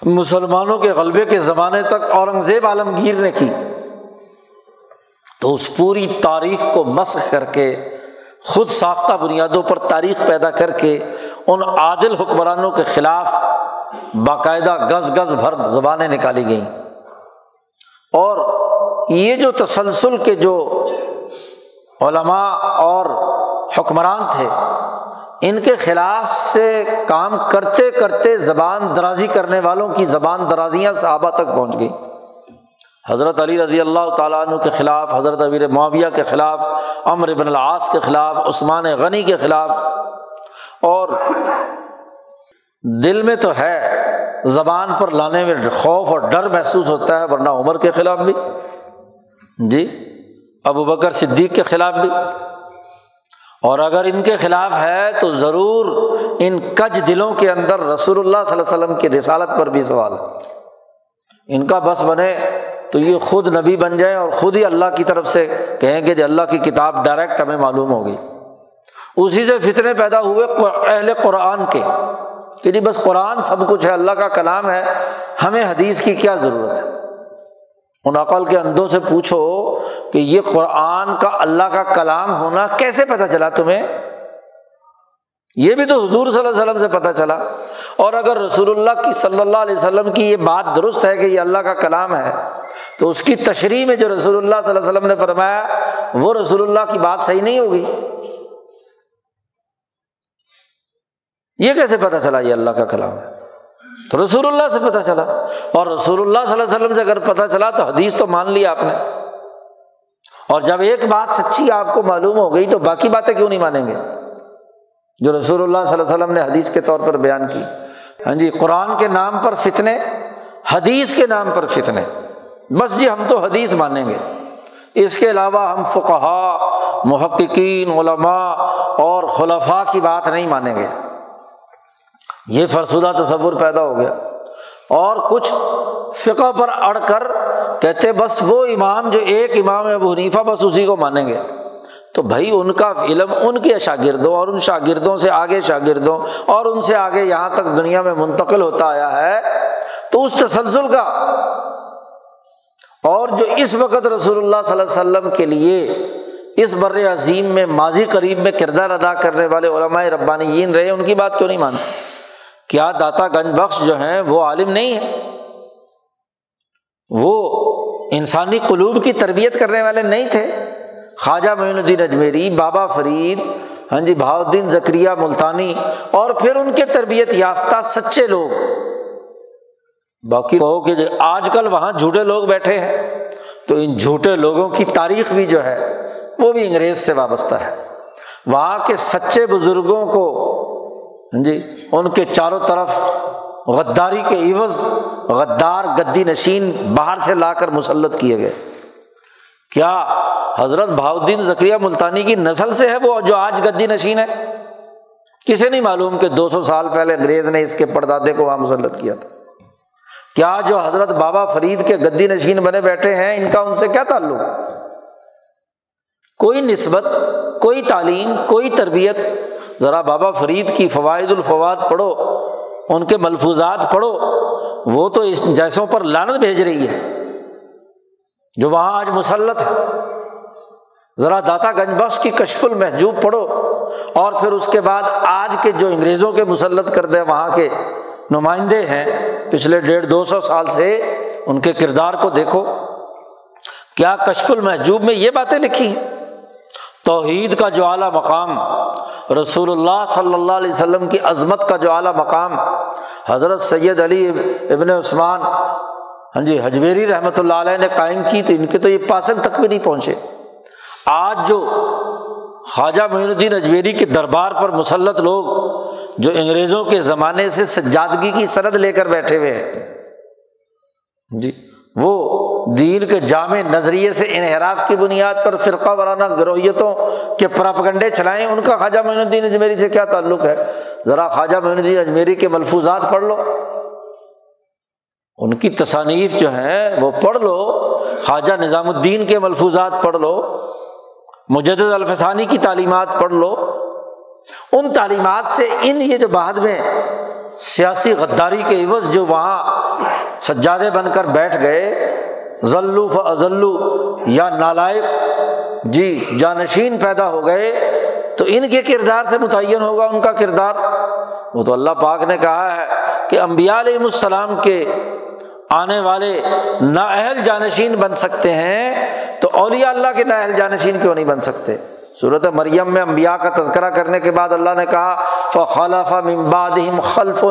مسلمانوں کے غلبے کے زمانے تک اورنگزیب عالمگیر نے کی۔ تو اس پوری تاریخ کو مسق کر کے، خود ساختہ بنیادوں پر تاریخ پیدا کر کے، ان عادل حکمرانوں کے خلاف باقاعدہ گز گز بھر زبانیں نکالی گئیں۔ اور یہ جو تسلسل کے جو علماء اور حکمران تھے، ان کے خلاف سے کام کرتے کرتے زبان درازی کرنے والوں کی زبان درازیاں صحابہ تک پہنچ گئی حضرت علی رضی اللہ تعالیٰ عنہ کے خلاف، حضرت ابیر معاویہ کے خلاف امر بن العاص کے خلاف، عثمان غنی کے خلاف۔ اور دل میں تو ہے، زبان پر لانے میں خوف اور ڈر محسوس ہوتا ہے، ورنہ عمر کے خلاف بھی۔ جی ابو بکر صدیق کے خلاف بھی۔ اور اگر ان کے خلاف ہے تو ضرور ان کج دلوں کے اندر رسول اللہ صلی اللہ علیہ وسلم کی رسالت پر بھی سوال ہے۔ ان کا بس بنے تو یہ خود نبی بن جائیں اور خود ہی اللہ کی طرف سے کہیں گے کہ اللہ کی کتاب ڈائریکٹ ہمیں معلوم ہوگی۔ اسی سے فتنے پیدا ہوئے اہل قرآن کے کہ جی بس قرآن سب کچھ ہے، اللہ کا کلام ہے، ہمیں حدیث کی کیا ضرورت ہے؟ ان عقل کے اندوں سے پوچھو کہ یہ قرآن کا اللہ کا کلام ہونا کیسے پتہ چلا تمہیں؟ یہ بھی تو حضور صلی اللہ علیہ وسلم سے پتہ چلا۔ اور اگر رسول اللہ کی صلی اللہ علیہ وسلم کی یہ بات درست ہے کہ یہ اللہ کا کلام ہے، تو اس کی تشریح میں جو رسول اللہ صلی اللہ علیہ وسلم نے فرمایا، وہ رسول اللہ کی بات صحیح نہیں ہوگی۔ یہ کیسے پتہ چلا یہ اللہ کا کلام ہے؟ تو رسول اللہ سے پتہ چلا۔ اور رسول اللہ صلی اللہ علیہ وسلم سے اگر پتہ چلا تو حدیث تو مان لیا آپ نے۔ اور جب ایک بات سچی آپ کو معلوم ہو گئی تو باقی باتیں کیوں نہیں مانیں گے؟ جو رسول اللہ صلی اللہ علیہ وسلم نے حدیث کے طور پر بیان کی۔ ہاں جی قرآن کے نام پر فتنے، حدیث کے نام پر فتنے۔ بس جی ہم تو حدیث مانیں گے۔ اس کے علاوہ ہم فقہا، محققین، علماء اور خلفاء کی بات نہیں مانیں گے۔ یہ فرسودہ تصور پیدا ہو گیا۔ اور کچھ فقہ پر اڑ کر کہتے، بس وہ امام جو ایک امام ہے ابو حنیفہ، بس اسی کو مانیں گے۔ تو بھائی ان کا علم ان کے شاگردوں اور ان شاگردوں سے آگے شاگردوں اور ان سے آگے یہاں تک دنیا میں منتقل ہوتا آیا ہے تو اس تسلسل کا اور جو اس وقت رسول اللہ صلی اللہ علیہ وسلم کے لیے اس بر عظیم میں ماضی قریب میں کردار ادا کرنے والے علماء ربانیین رہے، ان کی بات کیوں نہیں مانتے؟ کیا داتا گنج بخش جو ہیں وہ عالم نہیں ہے وہ انسانی قلوب کی تربیت کرنے والے نہیں تھے؟ خواجہ معین الدین اجمیری، بابا فرید ہاں جی بہاؤدین زکریہ ملتانی اور پھر ان کے تربیت یافتہ سچے لوگ۔ باقی کہو کہ آج کل وہاں جھوٹے لوگ بیٹھے ہیں۔ تو ان جھوٹے لوگوں کی تاریخ بھی جو ہے، وہ بھی انگریز سے وابستہ ہے۔ وہاں کے سچے بزرگوں کو ہاں جی ان کے چاروں طرف غداری کے عوض، غدار گدی نشین باہر سے لا کر مسلط کیے گئے۔ کیا حضرت بہاؤدین ذکریہ ملتانی کی نسل سے ہے وہ جو آج گدی نشین ہے؟ کسے نہیں معلوم کہ دو سو سال پہلے انگریز نے اس کے پردادے کو وہاں مسلط کیا تھا۔ کیا جو حضرت بابا فرید کے گدی نشین بنے بیٹھے ہیں، ان کا ان سے کیا تعلق؟ کوئی نسبت، کوئی تعلیم، کوئی تربیت، ذرا بابا فرید کی فوائد الفواد پڑھو، ان کے ملفوظات پڑھو، وہ تو اس جیسوں پر لانت بھیج رہی ہے۔ جو وہاں آج مسلط ہے۔ ذرا داتا گنج بخش کی کشف المحجوب پڑھو اور پھر اس کے بعد آج کے جو انگریزوں کے مسلط کردے وہاں کے نمائندے ہیں، پچھلے ڈیڑھ دو سو سال سے ان کے کردار کو دیکھو۔ کیا کشف المحجوب میں یہ باتیں لکھی ہیں؟ توحید کا جو اعلیٰ مقام، رسول اللہ صلی اللہ علیہ وسلم کی عظمت کا جو اعلیٰ مقام، حضرت سید علی ابن عثمان ہاں جی حجویری رحمۃ اللہ علیہ نے قائم کی تو ان کے تو یہ پاسنگ تک بھی نہیں پہنچے۔ آج جو خواجہ معین الدین اجمیری کے دربار پر مسلط لوگ جو انگریزوں کے زمانے سے سجادگی کی سند لے کر بیٹھے ہوئے ہیں جی وہ دین کے جامع نظریے سے انحراف کی بنیاد پر فرقہ وارانہ گروہیتوں کے پراپگنڈے چلائیں، ان کا خواجہ معین الدین اجمیری سے کیا تعلق ہے؟ ذرا خواجہ معین الدین اجمیری کے ملفوظات پڑھ لو۔ ان کی تصانیف جو ہیں، وہ پڑھ لو، خواجہ نظام الدین کے ملفوظات پڑھ لو۔ مجد الفسانی کی تعلیمات پڑھ لو۔ ان تعلیمات سے ان یہ جو بعد میں سیاسی غداری کے عوض جو وہاں سجادے بن کر بیٹھ گئے ذلو فضلو یا نالائق جی جانشین پیدا ہو گئے، تو ان کے کردار سے متعین ہوگا ان کا کردار۔ وہ تو اللہ پاک نے کہا ہے کہ امبیا علیہ السلام کے آنے والے نااہل جانشین بن سکتے ہیں۔ تو اولیاء اللہ کے نااہل جانشین کیوں نہیں بن سکتے؟ صورت مریم میں امبیا کا تذکرہ کرنے کے بعد اللہ نے کہا، فخلف ممباد خلف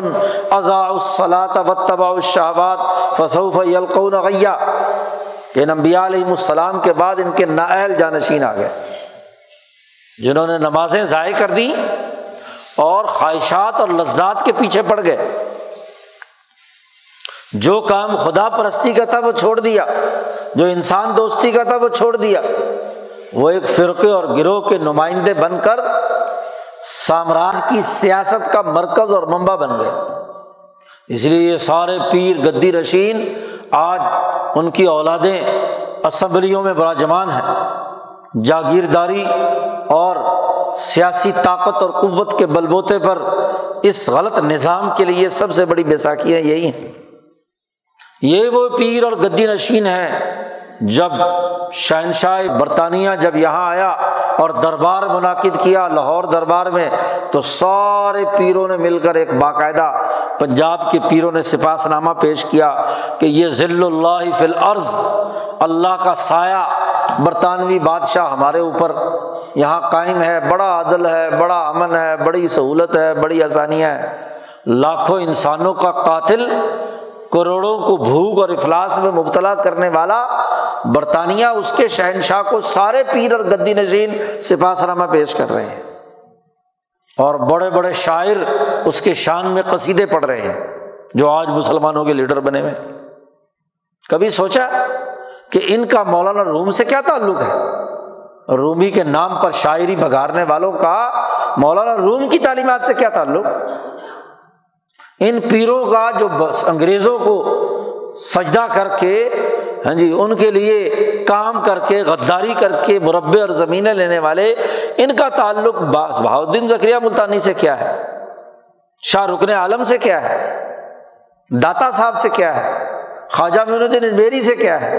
ازا الصلاۃ و تبا الشہبات فصوف یلقون غیا کہ نمبیا علیہ السلام کے بعد ان کے نااہل جانشین آ گئے۔ جنہوں نے نمازیں ضائع کر دی اور خواہشات اور لذات کے پیچھے پڑ گئے۔ جو کام خدا پرستی کا تھا وہ چھوڑ دیا، جو انسان دوستی کا تھا وہ چھوڑ دیا۔ وہ ایک فرقے اور گروہ کے نمائندے بن کر سامراج کی سیاست کا مرکز اور ممبا بن گئے۔ اس لیے یہ سارے پیر گدی رشین آج ان کی اولادیں اسمبلیوں میں بڑا جمان ہیں۔ جاگیرداری اور سیاسی طاقت اور قوت کے بل بوتے پر اس غلط نظام کے لیے سب سے بڑی بیساکیاں یہی ہیں۔ یہ وہ پیر اور گدی نشین ہیں۔ جب شہنشاہ برطانیہ جب یہاں آیا اور دربار منعقد کیا لاہور دربار میں، تو سارے پیروں نے مل کر ایک باقاعدہ پنجاب کے پیروں نے سپاس نامہ پیش کیا کہ یہ ذل اللہ فی الارض، اللہ کا سایہ برطانوی بادشاہ ہمارے اوپر یہاں قائم ہے، بڑا عدل ہے، بڑا امن ہے، بڑی سہولت ہے، بڑی آسانیاں ہیں لاکھوں انسانوں کا قاتل کروڑوں کو بھوک اور افلاس میں مبتلا کرنے والا برطانیہ اس کے شہنشاہ کو سارے پیر اور گدی نشین سپاس نامہ پیش کر رہے ہیں۔ اور بڑے بڑے شاعر اس کے شان میں قصیدے پڑھ رہے ہیں جو آج مسلمانوں کے لیڈر بنے ہوئے۔ کبھی سوچا کہ ان کا مولانا روم سے کیا تعلق ہے؟ رومی کے نام پر شاعری بگارنے والوں کا مولانا روم کی تعلیمات سے کیا تعلق؟ ان پیروں کا جو انگریزوں کو سجدہ کر کے ہاں جی ان کے لیے کام کر کے، غداری کر کے مربع اور زمینیں لینے والے، ان کا تعلق باس بہاؤدین ذکریہ ملتانی سے کیا ہے؟ شاہ رکن عالم سے کیا ہے؟ داتا صاحب سے کیا ہے؟ خواجہ مین الدین اجمیری سے کیا ہے؟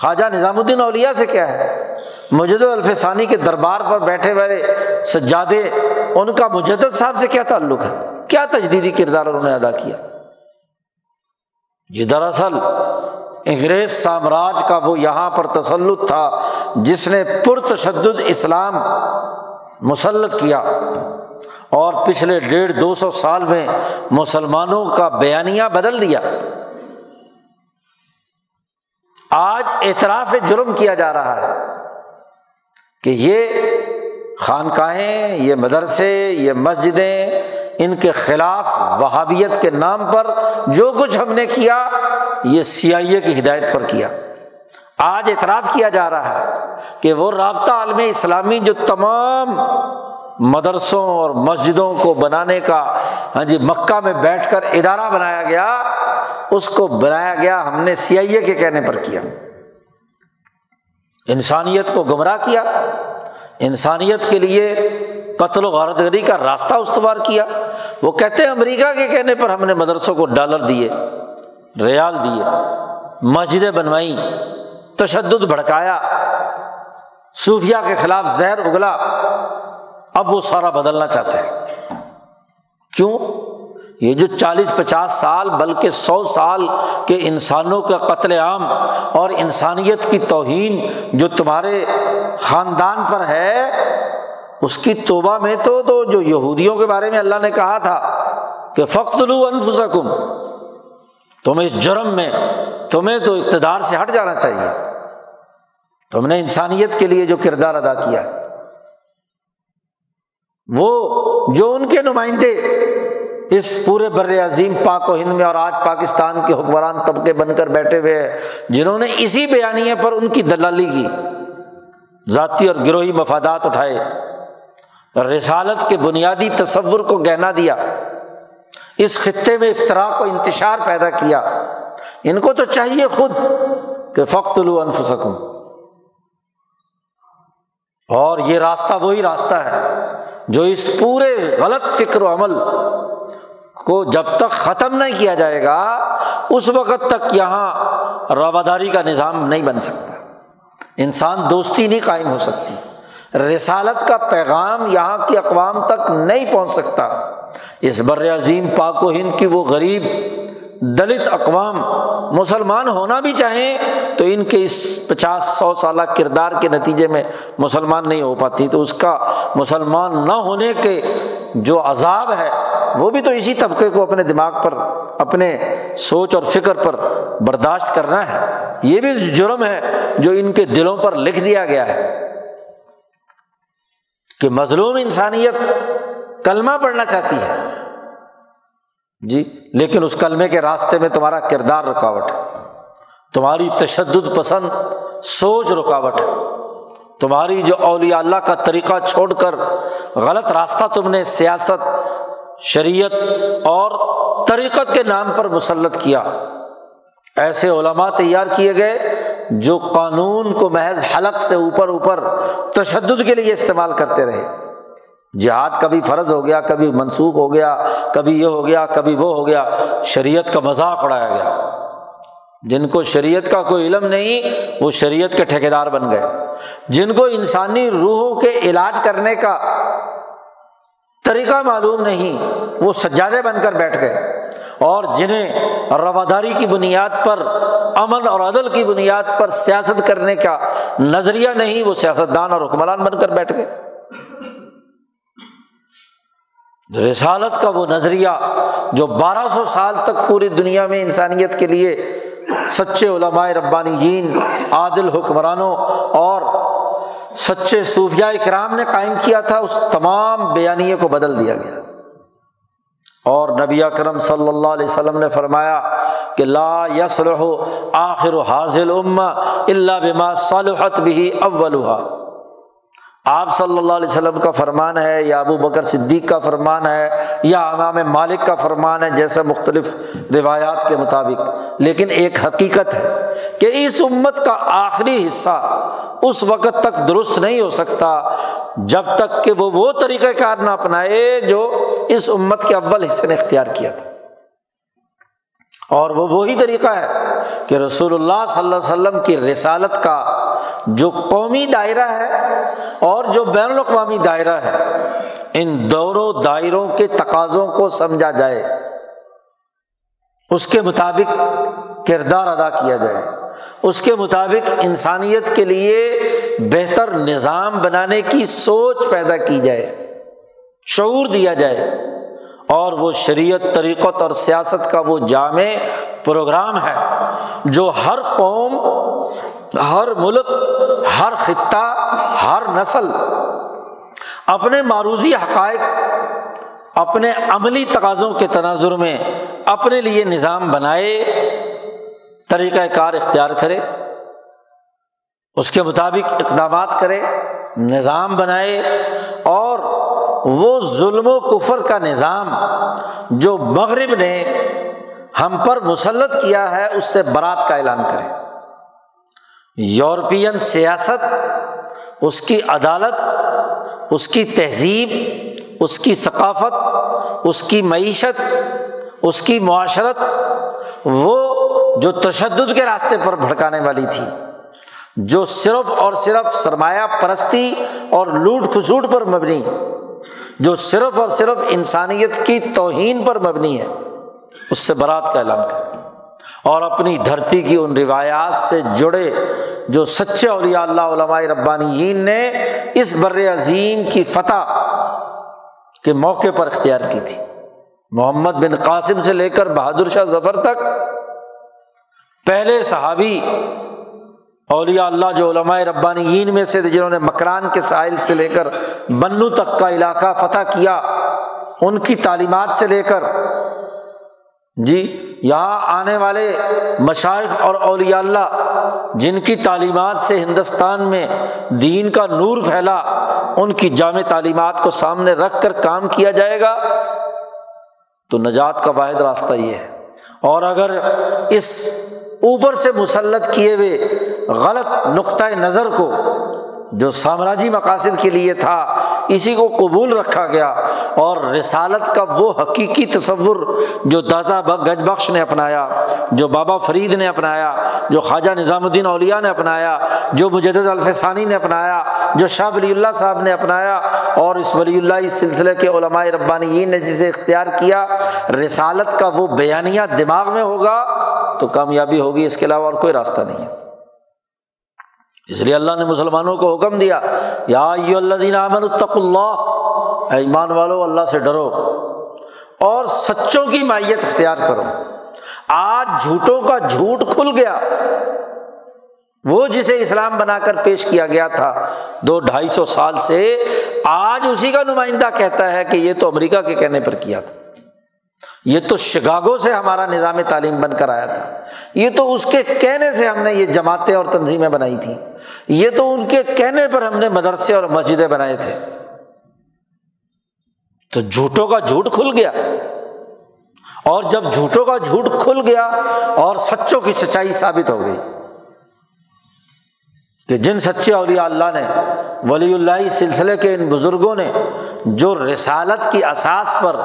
خواجہ نظام الدین اولیا سے کیا ہے؟ مجد الفسانی کے دربار پر بیٹھے ہوئے سجادے، ان کا مجدد صاحب سے کیا تعلق ہے؟ کیا تجدیدی کردار انہوں نے ادا کیا؟ یہ دراصل انگریز سامراج کا وہ یہاں پر تسلط تھا جس نے پرتشدد اسلام مسلط کیا اور پچھلے ڈیڑھ دو سو سال میں مسلمانوں کا بیانیہ بدل دیا۔ آج اعتراف جرم کیا جا رہا ہے کہ یہ خانقاہیں، یہ مدرسے، یہ مسجدیں ان کے خلاف وہابیت کے نام پر جو کچھ ہم نے کیا، یہ سی آئی اے کی ہدایت پر کیا۔ آج اعتراف کیا جا رہا ہے کہ وہ رابطہ عالم اسلامی جو تمام مدرسوں اور مسجدوں کو بنانے کا ہاں جی مکہ میں بیٹھ کر ادارہ بنایا گیا، اس کو بنایا گیا، ہم نے سی آئی اے کے کہنے پر کیا۔ انسانیت کو گمراہ کیا۔ انسانیت کے لیے قتل و غارت گری کا راستہ استوار کیا۔ وہ کہتے ہیں امریکہ کے کہنے پر ہم نے مدرسوں کو ڈالر دیے، ریال دیے، مسجدیں بنوائی تشدد بھڑکایا صوفیہ کے خلاف زہر اگلا۔ اب وہ سارا بدلنا چاہتے ہیں۔ کیوں؟ یہ جو چالیس پچاس سال بلکہ سو سال کے انسانوں کا قتل عام اور انسانیت کی توہین جو تمہارے خاندان پر ہے اس کی توبہ میں تو تو جو یہودیوں کے بارے میں اللہ نے کہا تھا کہ فخت لو انفسکم، تم اس جرم میں، تمہیں تو اقتدار سے ہٹ جانا چاہیے۔ تم نے انسانیت کے لیے جو کردار ادا کیا وہ جو ان کے نمائندے اس پورے بر عظیم پاک و ہند میں اور آج پاکستان کے حکمران طبقے بن کر بیٹھے ہوئے ہیں، جنہوں نے اسی بیانیے پر ان کی دلالی کی، ذاتی اور گروہی مفادات اٹھائے۔ رسالت کے بنیادی تصور کو گہنا دیا۔ اس خطے میں افطرا کو انتشار پیدا کیا۔ ان کو تو چاہیے خود کہ فخت لو انفسکم۔ اور یہ راستہ وہی راستہ ہے جو اس پورے غلط فکر و عمل کو جب تک ختم نہیں کیا جائے گا، اس وقت تک یہاں رواداری کا نظام نہیں بن سکتا۔ انسان دوستی نہیں قائم ہو سکتی۔ رسالت کا پیغام یہاں کی اقوام تک نہیں پہنچ سکتا۔ اس بر عظیم پاک و ہند کی وہ غریب، دلت اقوام مسلمان ہونا بھی چاہیں تو ان کے اس پچاس سو سالہ کردار کے نتیجے میں مسلمان نہیں ہو پاتی۔ تو اس کا مسلمان نہ ہونے کے جو عذاب ہے، وہ بھی تو اسی طبقے کو اپنے دماغ پر، اپنے سوچ اور فکر پر برداشت کرنا ہے۔ یہ بھی جرم ہے جو ان کے دلوں پر لکھ دیا گیا ہے۔ کہ مظلوم انسانیت کلمہ پڑھنا چاہتی ہے۔ جی لیکن اس کلمے کے راستے میں تمہارا کردار رکاوٹ ہے۔ تمہاری تشدد پسند، سوچ رکاوٹ ہے۔ تمہاری جو اولیاء اللہ کا طریقہ چھوڑ کر غلط راستہ تم نے سیاست، شریعت اور طریقت کے نام پر مسلط کیا۔ ایسے علماء تیار کیے گئے جو قانون کو محض حلق سے اوپر اوپر تشدد کے لیے استعمال کرتے رہے۔ جہاد کبھی فرض ہو گیا، کبھی منسوخ ہو گیا، کبھی یہ ہو گیا، کبھی وہ ہو گیا۔ شریعت کا مذاق اڑایا گیا۔ جن کو شریعت کا کوئی علم نہیں، وہ شریعت کے ٹھیکیدار بن گئے۔ جن کو انسانی روحوں کے علاج کرنے کا طریقہ معلوم نہیں، وہ سجادے بن کر بیٹھ گئے۔ اور جنہیں رواداری کی بنیاد پر امن اور عدل کی بنیاد پر سیاست کرنے کا نظریہ نہیں، وہ سیاست دان اور حکمران بن کر بیٹھ گئے۔ رسالت کا وہ نظریہ جو بارہ سو سال تک پوری دنیا میں انسانیت کے لیے سچے علماء ربانی جین عادل حکمرانوں اور سچے صوفیہ اکرام نے قائم کیا تھا، اس تمام بیانیے کو بدل دیا گیا۔ اور نبی اکرم صلی اللہ علیہ وسلم نے فرمایا کہ لا یس رہو آخر حاضل اما اللہ بما صالحت بھی اولحا آپ صلی اللہ علیہ وسلم کا فرمان ہے، یا ابو بکر صدیق کا فرمان ہے، یا امام مالک کا فرمان ہے، جیسے مختلف روایات کے مطابق۔ لیکن ایک حقیقت ہے کہ اس امت کا آخری حصہ اس وقت تک درست نہیں ہو سکتا، جب تک کہ وہ وہ طریقۂ کار نہ اپنائے جو اس امت کے اول حصے نے اختیار کیا تھا۔ اور وہ وہی طریقہ ہے کہ رسول اللہ صلی اللہ علیہ وسلم کی رسالت کا جو قومی دائرہ ہے اور جو بین الاقوامی دائرہ ہے، ان دونوں دائروں کے تقاضوں کو سمجھا جائے، اس کے مطابق کردار ادا کیا جائے، اس کے مطابق انسانیت کے لیے بہتر نظام بنانے کی سوچ پیدا کی جائے، شعور دیا جائے، اور وہ شریعت، طریقت اور سیاست کا وہ جامع پروگرام ہے جو ہر قوم ہر ملک، ہر خطہ، ہر نسل اپنے معروضی حقائق، اپنے عملی تقاضوں کے تناظر میں اپنے لیے نظام بنائے طریقۂ کار اختیار کرے، اس کے مطابق اقدامات کرے، نظام بنائے اور وہ ظلم و کفر کا نظام جو مغرب نے ہم پر مسلط کیا ہے، اس سے برات کا اعلان کرے۔ یورپین سیاست، اس کی عدالت، اس کی تہذیب، اس کی ثقافت، اس کی معیشت، اس کی معاشرت، وہ جو تشدد کے راستے پر بھڑکانے والی تھی، جو صرف اور صرف سرمایہ پرستی اور لوٹ کھسوٹ پر مبنی، جو صرف اور صرف انسانیت کی توہین پر مبنی ہے، اس سے برات کا اعلان کرے اور اپنی دھرتی کی ان روایات سے جڑے جو سچے اولیاء اللہ، علماء ربانی نے اس بر عظیم کی فتح کے موقع پر اختیار کی تھی۔ محمد بن قاسم سے لے کر بہادر شاہ ظفر تک، پہلے صحابی اولیاء اللہ جو علماء ربانی میں سے جنہوں نے مکران کے ساحل سے لے کر بنو تک کا علاقہ فتح کیا، ان کی تعلیمات سے لے کر۔ جی یہاں آنے والے مشائق اور اولیاء اللہ جن کی تعلیمات سے ہندوستان میں دین کا نور پھیلا، ان کی جامع تعلیمات کو سامنے رکھ کر کام کیا جائے گا، تو نجات کا واحد راستہ یہ ہے۔ اور اگر اس اوپر سے مسلط کیے ہوئے غلط نقطۂ نظر کو، جو سامراجی مقاصد کے لیے تھا اسی کو قبول رکھا گیا اور رسالت کا وہ حقیقی تصور جو دادا گج بخش نے اپنایا، جو بابا فرید نے اپنایا، جو خواجہ نظام الدین اولیا نے اپنایا، جو مجد الفسانی نے اپنایا، جو شاہ ولی اللہ صاحب نے اپنایا اور اس ولی اللہ اس سلسلے کے علماء ربانی نے جسے اختیار کیا، رسالت کا وہ بیانیہ دماغ میں ہوگا تو کامیابی ہوگی، اس کے علاوہ اور کوئی راستہ نہیں ہے۔ اس لیے اللہ نے مسلمانوں کو حکم دیا، یا اللہ امن اللہ۔ ایمان والو، اللہ سے ڈرو۔ اور سچوں کی مائیت اختیار کرو۔ آج جھوٹوں کا جھوٹ کھل گیا۔ وہ جسے اسلام بنا کر پیش کیا گیا تھا، دو ڈھائی سو سال سے آج اسی کا نمائندہ کہتا ہے کہ یہ تو امریکہ کے کہنے پر کیا تھا۔ یہ تو شگاگو سے ہمارا نظام تعلیم بن کر آیا تھا۔ یہ تو اس کے کہنے سے ہم نے یہ جماعتیں اور تنظیمیں بنائی تھیں۔ یہ تو ان کے کہنے پر ہم نے مدرسے اور مسجدیں بنائے تھے۔ تو جھوٹوں کا جھوٹ کھل گیا۔ اور جب جھوٹوں کا جھوٹ کھل گیا اور سچوں کی سچائی ثابت ہو گئی کہ جن سچے اولیاء اللہ نے، ولی اللہ سلسلے کے ان بزرگوں نے جو رسالت کی اساس پر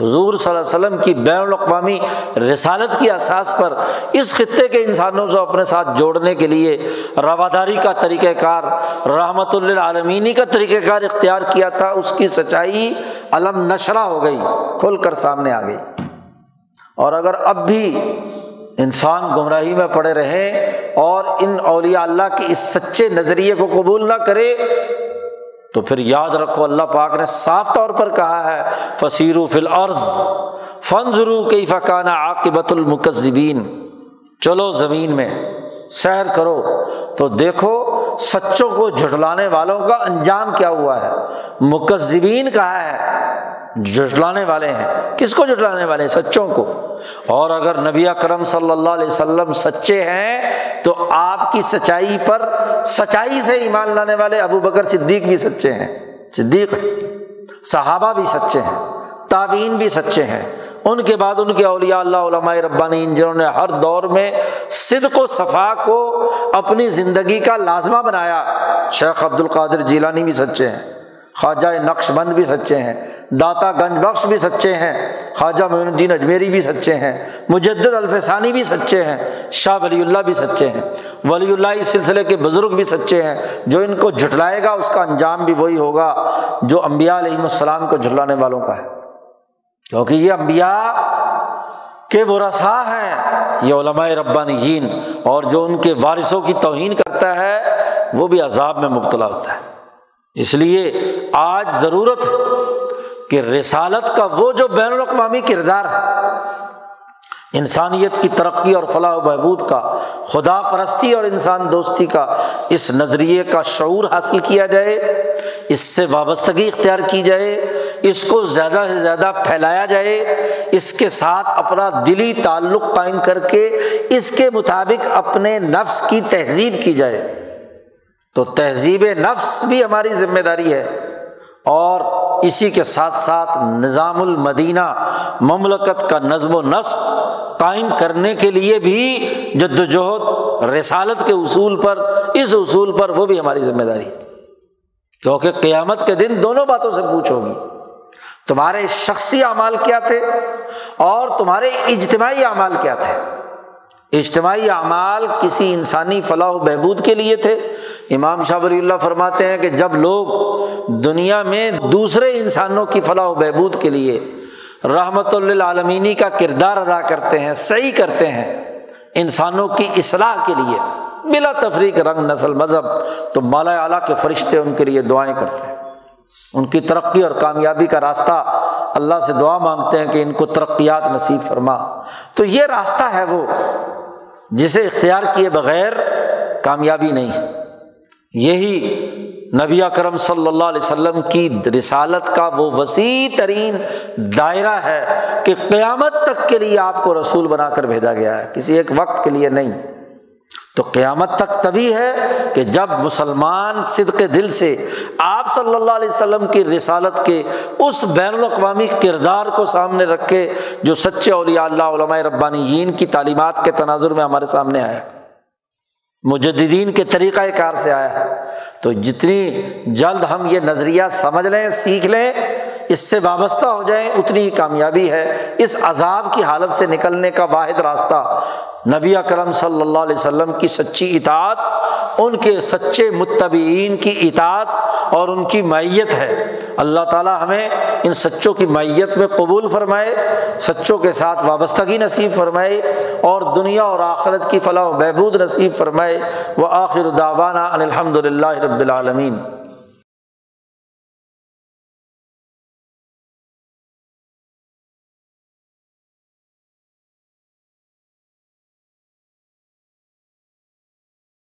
حضور صلی اللہ علیہ وسلم کی بین الاقوامی رسالت کی اساس پر اس خطے کے انسانوں سے اپنے ساتھ جوڑنے کے لیے رواداری کا طریقۂ کار رحمۃ اللہ عالمینی کا طریقۂ کار اختیار کیا تھا، اس کی سچائی علم نشرہ ہو گئی، کھل کر سامنے آ گئی۔ اور اگر اب بھی انسان گمراہی میں پڑے رہے اور ان اولیاء اللہ کے اس سچے نظریے کو قبول نہ کرے تو پھر یاد رکھو اللہ پاک نے صاف طور پر کہا ہے فصیر فل عرض فنظرو کئی فقانہ عاقبت المکذبین چلو زمین میں سیر کرو تو دیکھو سچوں کو جھٹلانے والوں کا انجام کیا ہوا ہے؟ مکذبین کہا ہے جٹلانے والے ہیں۔ کس کو جٹلانے والے ہیں؟ سچوں کو۔ اور اگر نبی اکرم صلی اللہ علیہ وسلم سچے ہیں، تو آپ کی سچائی پر سچائی سے ایمان لانے والے ابو بکر صدیق بھی سچے ہیں۔ صدیق، صحابہ بھی سچے ہیں تعبین بھی سچے ہیں۔ ان کے بعد ان کے اولیاء اللہ، علماء ربانی جنہوں نے ہر دور میں صدق و صفا کو اپنی زندگی کا لازمہ بنایا۔ شیخ عبد القادر جیلانی بھی سچے ہیں، خواجہ نقش بند بھی سچے ہیں، داتا گنج بخش بھی سچے ہیں، خواجہ معین الدین اجمیری بھی سچے ہیں، مجدد الفسانی بھی سچے ہیں، شاہ ولی اللہ بھی سچے ہیں، ولی اللہ اس سلسلے کے بزرگ بھی سچے ہیں۔ جو ان کو جھٹلائے گا، اس کا انجام بھی وہی ہوگا جو امبیا علیہم السلام کو جھٹلانے والوں کا ہے۔ کیونکہ یہ امبیا کے برسا ہیں، یہ علماء ربانیین، اور جو ان کے وارثوں کی توہین کرتا ہے، وہ بھی عذاب میں مبتلا ہوتا ہے۔ اس لیے آج ضرورت ہے کہ رسالت کا وہ جو بین الاقوامی کردار ہے، انسانیت کی ترقی اور فلاح و بہبود کا، خدا پرستی اور انسان دوستی کا، اس نظریے کا شعور حاصل کیا جائے۔ اس سے وابستگی اختیار کی جائے، اس کو زیادہ سے زیادہ پھیلایا جائے، اس کے ساتھ اپنا دلی تعلق قائم کر کے، اس کے مطابق اپنے نفس کی تہذیب کی جائے۔ تو تہذیب نفس بھی ہماری ذمہ داری ہے۔ اور اسی کے ساتھ ساتھ نظام المدینہ، مملکت کا نظم و نسق قائم کرنے کے لیے بھی جد وجہد رسالت کے اصول پر، اس اصول پر وہ بھی ہماری ذمہ داری کیونکہ قیامت کے دن دونوں باتوں سے پوچھو گی تمہارے شخصی اعمال کیا تھے اور تمہارے اجتماعی اعمال کیا تھے؟ اجتماعی اعمال کسی انسانی فلاح و بہبود کے لیے تھے۔ امام شاہ ولی اللہ فرماتے ہیں کہ جب لوگ دنیا میں دوسرے انسانوں کی فلاح و بہبود کے لیے رحمت اللہ عالمینی کا کردار ادا کرتے ہیں، صحیح کرتے ہیں، انسانوں کی اصلاح کے لیے بلا تفریق رنگ نسل مذہب، تو مالا اعلیٰ کے فرشتے ان کے لیے دعائیں کرتے ہیں۔ ان کی ترقی اور کامیابی کا راستہ اللہ سے دعا مانگتے ہیں کہ ان کو ترقیات نصیب فرما۔ تو یہ راستہ ہے وہ جسے اختیار کیے بغیر کامیابی نہیں یہی نبی کرم صلی اللہ علیہ وسلم کی رسالت کا وہ وسیع ترین دائرہ ہے کہ قیامت تک کے لیے آپ کو رسول بنا کر بھیجا گیا ہے۔ کسی ایک وقت کے لیے نہیں۔ تو قیامت تک تبھی ہے کہ جب مسلمان صدق دل سے آپ صلی اللہ علیہ وسلم کی رسالت کے اس بین الاقوامی کردار کو سامنے رکھے جو سچے اولیاء اللہ، علماء ربانیین کی تعلیمات کے تناظر میں ہمارے سامنے آیا مجدین کے طریقۂ کار سے آیا ہے۔ تو جتنی جلد ہم یہ نظریہ سمجھ لیں، سیکھ لیں اس سے وابستہ ہو جائیں، اتنی ہی کامیابی ہے۔ اس عذاب کی حالت سے نکلنے کا واحد راستہ نبی اکرم صلی اللہ علیہ وسلم کی سچی اطاعت، ان کے سچے متبعین کی اطاعت اور ان کی معیت ہے۔ اللہ تعالیٰ ہمیں ان سچوں کی معیت میں قبول فرمائے، سچوں کے ساتھ وابستگی نصیب فرمائے اور دنیا اور آخرت کی فلاح و بہبود نصیب فرمائے۔ وہ آخر داوانہ الحمد للہ رب العالمین۔